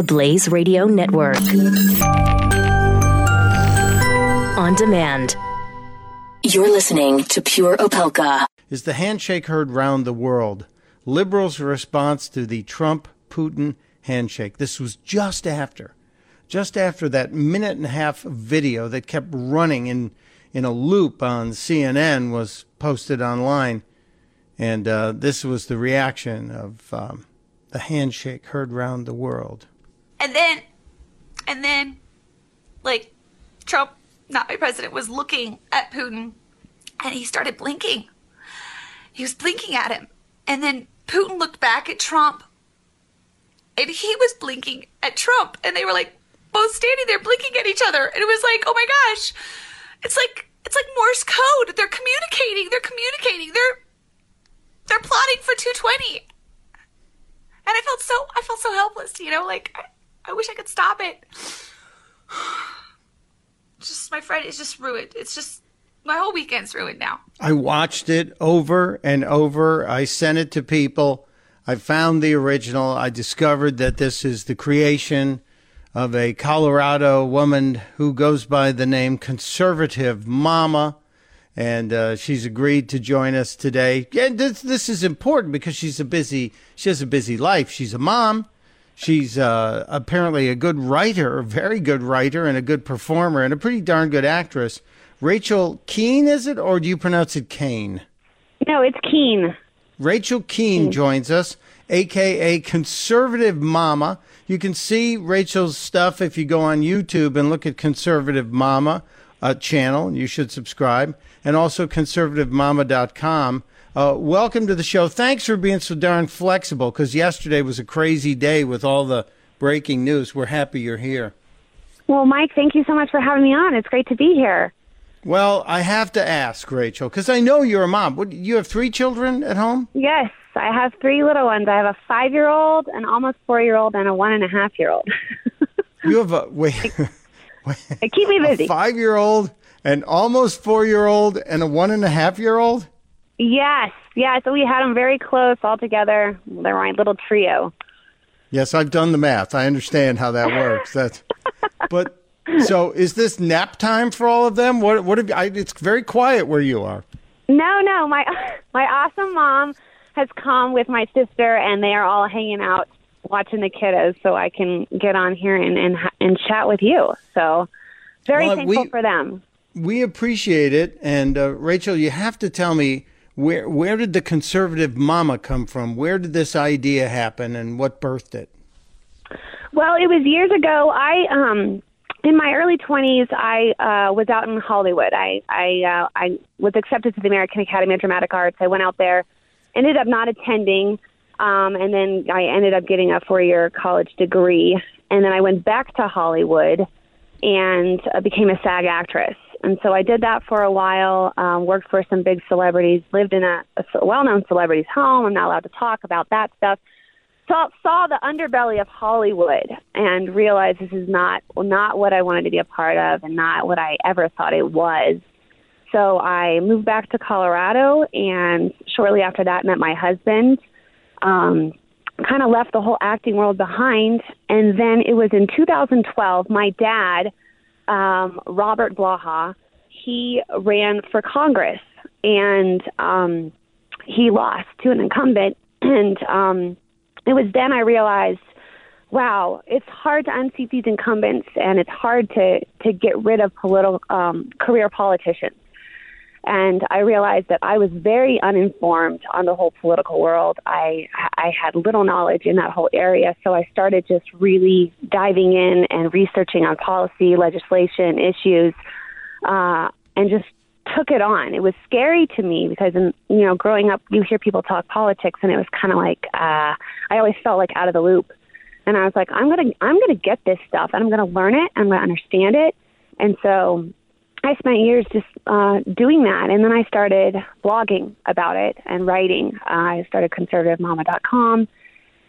the Blaze Radio Network. On demand. You're listening to Pure Opelka. Is the handshake heard round the world? Liberals' response to the Trump Putin handshake. This was just after, just after that minute and a half video that kept running in in a loop on CNN was posted online, and uh, this was the reaction of um, the handshake heard round the world. And then, and then, like, Trump, not my president, was looking at Putin and he started blinking. He was blinking at him. And then Putin looked back at Trump and he was blinking at Trump. And they were like both standing there blinking at each other. And it was like, oh my gosh. It's like, it's like Morse code. They're communicating. They're communicating. They're, they're plotting for 220 and I felt so I felt so helpless, you know, like I, I wish I could stop it. just my friend is just ruined. It's just my whole weekend's ruined now. I watched it over and over. I sent it to people. I found the original. I discovered that this is the creation of a Colorado woman who goes by the name Conservative Mama and uh, she's agreed to join us today. And this, this is important because she's a busy she has a busy life. She's a mom. She's uh, apparently a good writer, a very good writer, and a good performer, and a pretty darn good actress. Rachel Keene, is it, or do you pronounce it Kane? No, it's Keene. Rachel Keene joins us, aka Conservative Mama. You can see Rachel's stuff if you go on YouTube and look at Conservative Mama uh, channel. You should subscribe and also conservativemama.com. Uh, welcome to the show. Thanks for being so darn flexible because yesterday was a crazy day with all the breaking news. We're happy you're here. Well, Mike, thank you so much for having me on. It's great to be here. Well, I have to ask, Rachel, because I know you're a mom. What, you have three children at home? Yes, I have three little ones. I have a five year old, an almost four year old, and a one and a half year old. you have a, wait. wait keep me busy. five year old, an almost four year old and a one and a half year old? Yes, yeah. So we had them very close all together. They're my little trio. Yes, I've done the math. I understand how that works. That's, but so is this nap time for all of them? What? What? Have, I, it's very quiet where you are. No, no. My my awesome mom has come with my sister, and they are all hanging out watching the kiddos, so I can get on here and and, and chat with you. So very well, thankful we, for them we appreciate it. And uh, Rachel, you have to tell me where where did the conservative mama come from? Where did this idea happen, and what birthed it? Well, it was years ago. I um in my early 20s, I uh, was out in Hollywood. I I uh, I was accepted to the American Academy of Dramatic Arts. I went out there, ended up not attending, um, and then I ended up getting a four-year college degree. And then I went back to Hollywood and uh, became a SAG actress. And so I did that for a while, um, worked for some big celebrities, lived in a, a well known celebrity's home. I'm not allowed to talk about that stuff. Saw, saw the underbelly of Hollywood and realized this is not not what I wanted to be a part of and not what I ever thought it was. So I moved back to Colorado and shortly after that met my husband. Um, kind of left the whole acting world behind. And then it was in 2012, my dad um, Robert Blaha, he ran for Congress and um, he lost to an incumbent. And um, it was then I realized, wow, it's hard to unseat these incumbents and it's hard to, to get rid of political um, career politicians. And I realized that I was very uninformed on the whole political world. I I had little knowledge in that whole area, so I started just really diving in and researching on policy, legislation, issues, uh, and just took it on. It was scary to me because, in, you know, growing up, you hear people talk politics, and it was kind of like uh, I always felt like out of the loop. And I was like, I'm gonna I'm gonna get this stuff, and I'm gonna learn it, and I'm gonna understand it. And so I spent years just uh, doing that, and then I started blogging about it and writing. Uh, I started conservativemama.com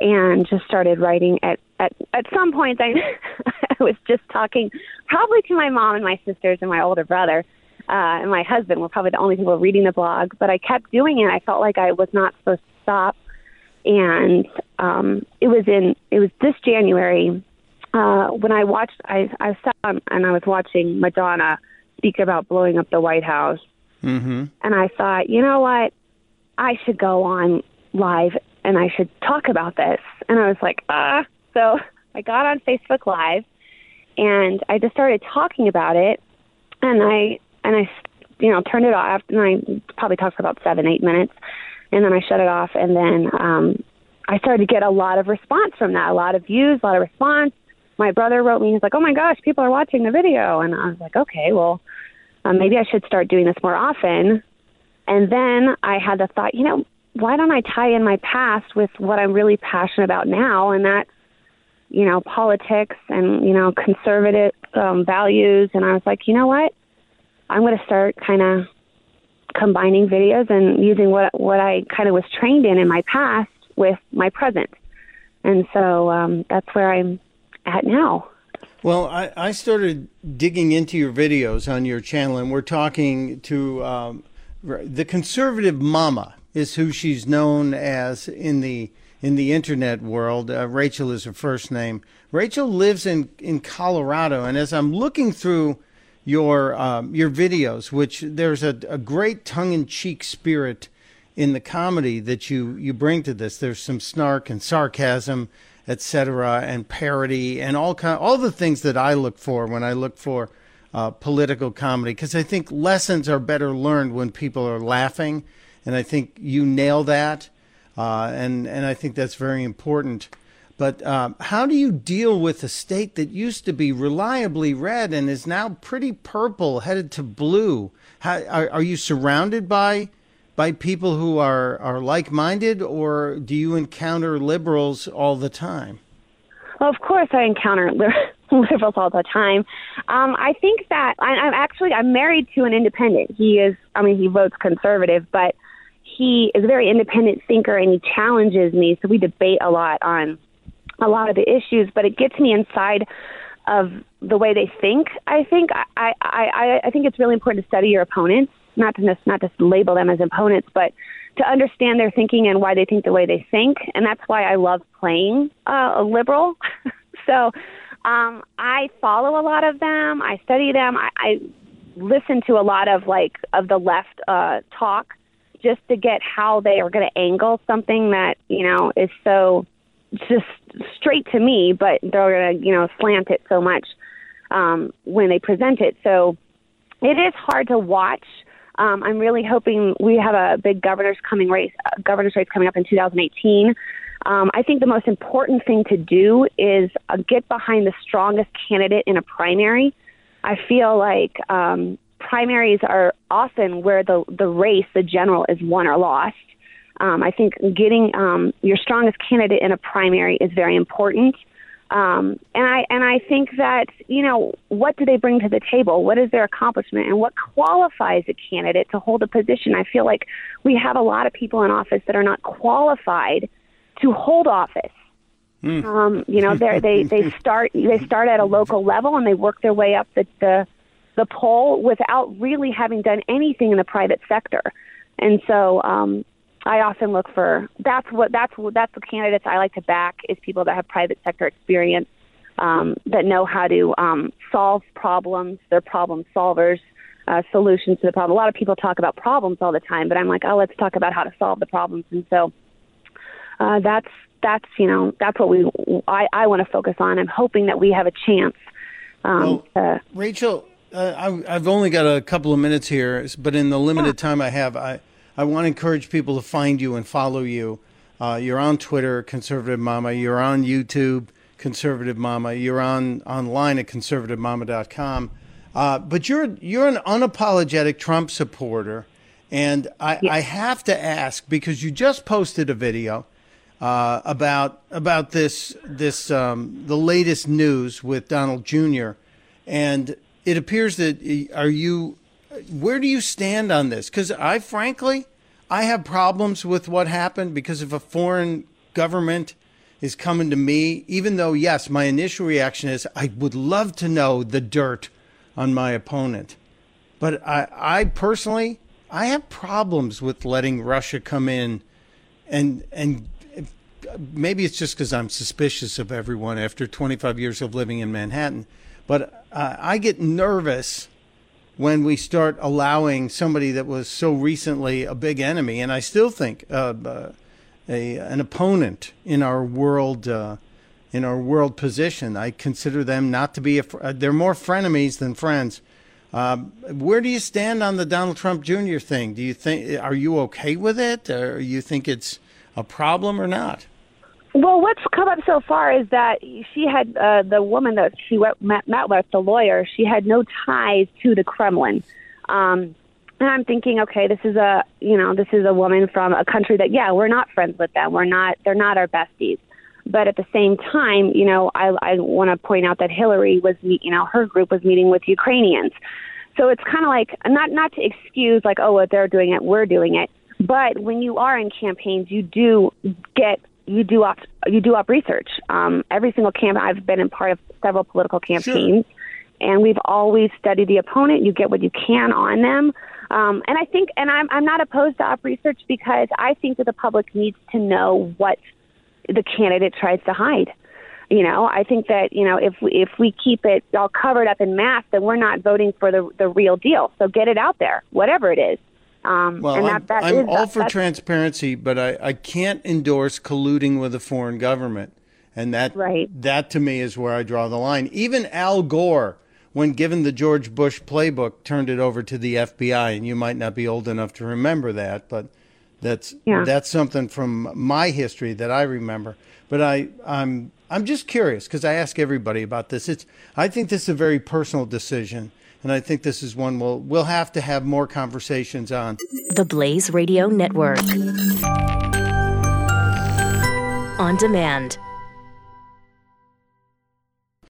and just started writing. At at at some point, I, I was just talking probably to my mom and my sisters and my older brother. Uh, and my husband were probably the only people reading the blog, but I kept doing it. I felt like I was not supposed to stop. And um, it was in it was this January uh, when I watched, I I sat and I was watching Madonna speak about blowing up the White House, Mm-hmm. and I thought, you know what, I should go on live and I should talk about this. And I was like, ah. So I got on Facebook Live, and I just started talking about it, and I and I, you know, turned it off, and I probably talked for about seven, eight minutes, and then I shut it off, and then um, I started to get a lot of response from that, a lot of views, a lot of response. My brother wrote me, he's like, "Oh my gosh, people are watching the video," and I was like, "Okay, well, um, maybe I should start doing this more often." And then I had the thought, you know, why don't I tie in my past with what I'm really passionate about now, and that's you know politics and you know conservative um, values. And I was like, you know what, I'm going to start kind of combining videos and using what what I kind of was trained in in my past with my present. And so um, that's where I'm at now. Well, I, I started digging into your videos on your channel, and we're talking to um, the conservative mama is who she's known as in the in the internet world. Uh, Rachel is her first name. Rachel lives in in Colorado, and as I'm looking through your um, your videos, which there's a, a great tongue in cheek spirit in the comedy that you you bring to this. There's some snark and sarcasm, etc., and parody, and all kind all the things that I look for when I look for uh, political comedy, because I think lessons are better learned when people are laughing, and I think you nail that, uh, and and I think that's very important. But um, how do you deal with a state that used to be reliably red and is now pretty purple, headed to blue? How, are, are you surrounded by by people who are, are like minded, or do you encounter liberals all the time? Well, of course, I encounter liberals all the time. Um, I think that I, I'm actually I'm married to an independent. He is, I mean, he votes conservative, but he is a very independent thinker, and he challenges me. So we debate a lot on a lot of the issues, but it gets me inside of the way they think. I think I I, I, I think it's really important to study your opponents, not to not just label them as opponents, but to understand their thinking and why they think the way they think. And that's why I love playing uh, a liberal. so um, I follow a lot of them. I study them. I, I listen to a lot of like of the left uh, talk just to get how they are going to angle something that you know is so just straight to me, but they're going to, you know, slant it so much um, when they present it. So it is hard to watch. Um, I'm really hoping we have a big governor's coming race, uh, governor's race coming up in 2018. Um, I think the most important thing to do is uh, get behind the strongest candidate in a primary. I feel like um, primaries are often where the the race, the general, is won or lost. Um, I think getting um, your strongest candidate in a primary is very important. Um, and I and I think that you know what do they bring to the table? What is their accomplishment, and what qualifies a candidate to hold a position? I feel like we have a lot of people in office that are not qualified to hold office. Mm. Um, you know, they they they start they start at a local level and they work their way up the the, the pole without really having done anything in the private sector. And so um, I often look for that's what that's that's the candidates I like to back is people that have private sector experience um, that know how to um, solve problems. They're problem solvers. Uh, solutions to the problem. A lot of people talk about problems all the time, but I'm like, oh, let's talk about how to solve the problems. And so uh, that's that's you know that's what we I, I want to focus on. I'm hoping that we have a chance. Um, well, Rachel, uh, I, I've only got a couple of minutes here, but in the limited yeah. time I have, I I want to encourage people to find you and follow you. Uh, you're on Twitter, Conservative Mama. You're on YouTube, Conservative Mama. You're on online at conservativemama.com. Uh, but you're you're an unapologetic Trump supporter, and I, yes. I have to ask because you just posted a video uh, about about this this um, the latest news with Donald Jr. and it appears that are you where do you stand on this? Because I frankly I have problems with what happened because if a foreign government is coming to me, even though yes, my initial reaction is I would love to know the dirt on my opponent. But I, I personally, I have problems with letting Russia come in and and maybe it's just because I'm suspicious of everyone after 25 years of living in Manhattan, but uh, I get nervous when we start allowing somebody that was so recently a big enemy, and I still think uh, uh, a an opponent in our world uh, in our world position. I consider them not to be a, uh, they're more frenemies than friends. Um, where do you stand on the Donald Trump Jr. thing? Do you think are you okay with it, or you think it's a problem or not? Well, what's come up so far is that she had uh, the woman that she met, met with, the lawyer. She had no ties to the Kremlin, um, and I'm thinking, okay, this is a you know this is a woman from a country that yeah we're not friends with them. We're not they're not our besties. But at the same time, you know, I, I want to point out that Hillary was, you know, her group was meeting with Ukrainians. So it's kind of like not not to excuse like oh, what they're doing it, we're doing it. But when you are in campaigns, you do get you do up you do op research. Um, every single camp I've been in part of several political campaigns, sure. and we've always studied the opponent. You get what you can on them. Um, and I think, and I'm, I'm not opposed to op research because I think that the public needs to know what the candidate tries to hide. You know, I think that you know if we, if we keep it all covered up in mass, then we're not voting for the the real deal. So get it out there, whatever it is. Um, well, I'm, that, that I'm all for transparency, but I, I can't endorse colluding with a foreign government, and that right. that to me is where I draw the line. Even Al Gore, when given the George Bush playbook, turned it over to the FBI, and you might not be old enough to remember that, but that's yeah. that's something from my history that I remember. But I I'm I'm just curious because I ask everybody about this. It's I think this is a very personal decision, and I think this is one we'll we'll have to have more conversations on. The Blaze Radio Network. On demand.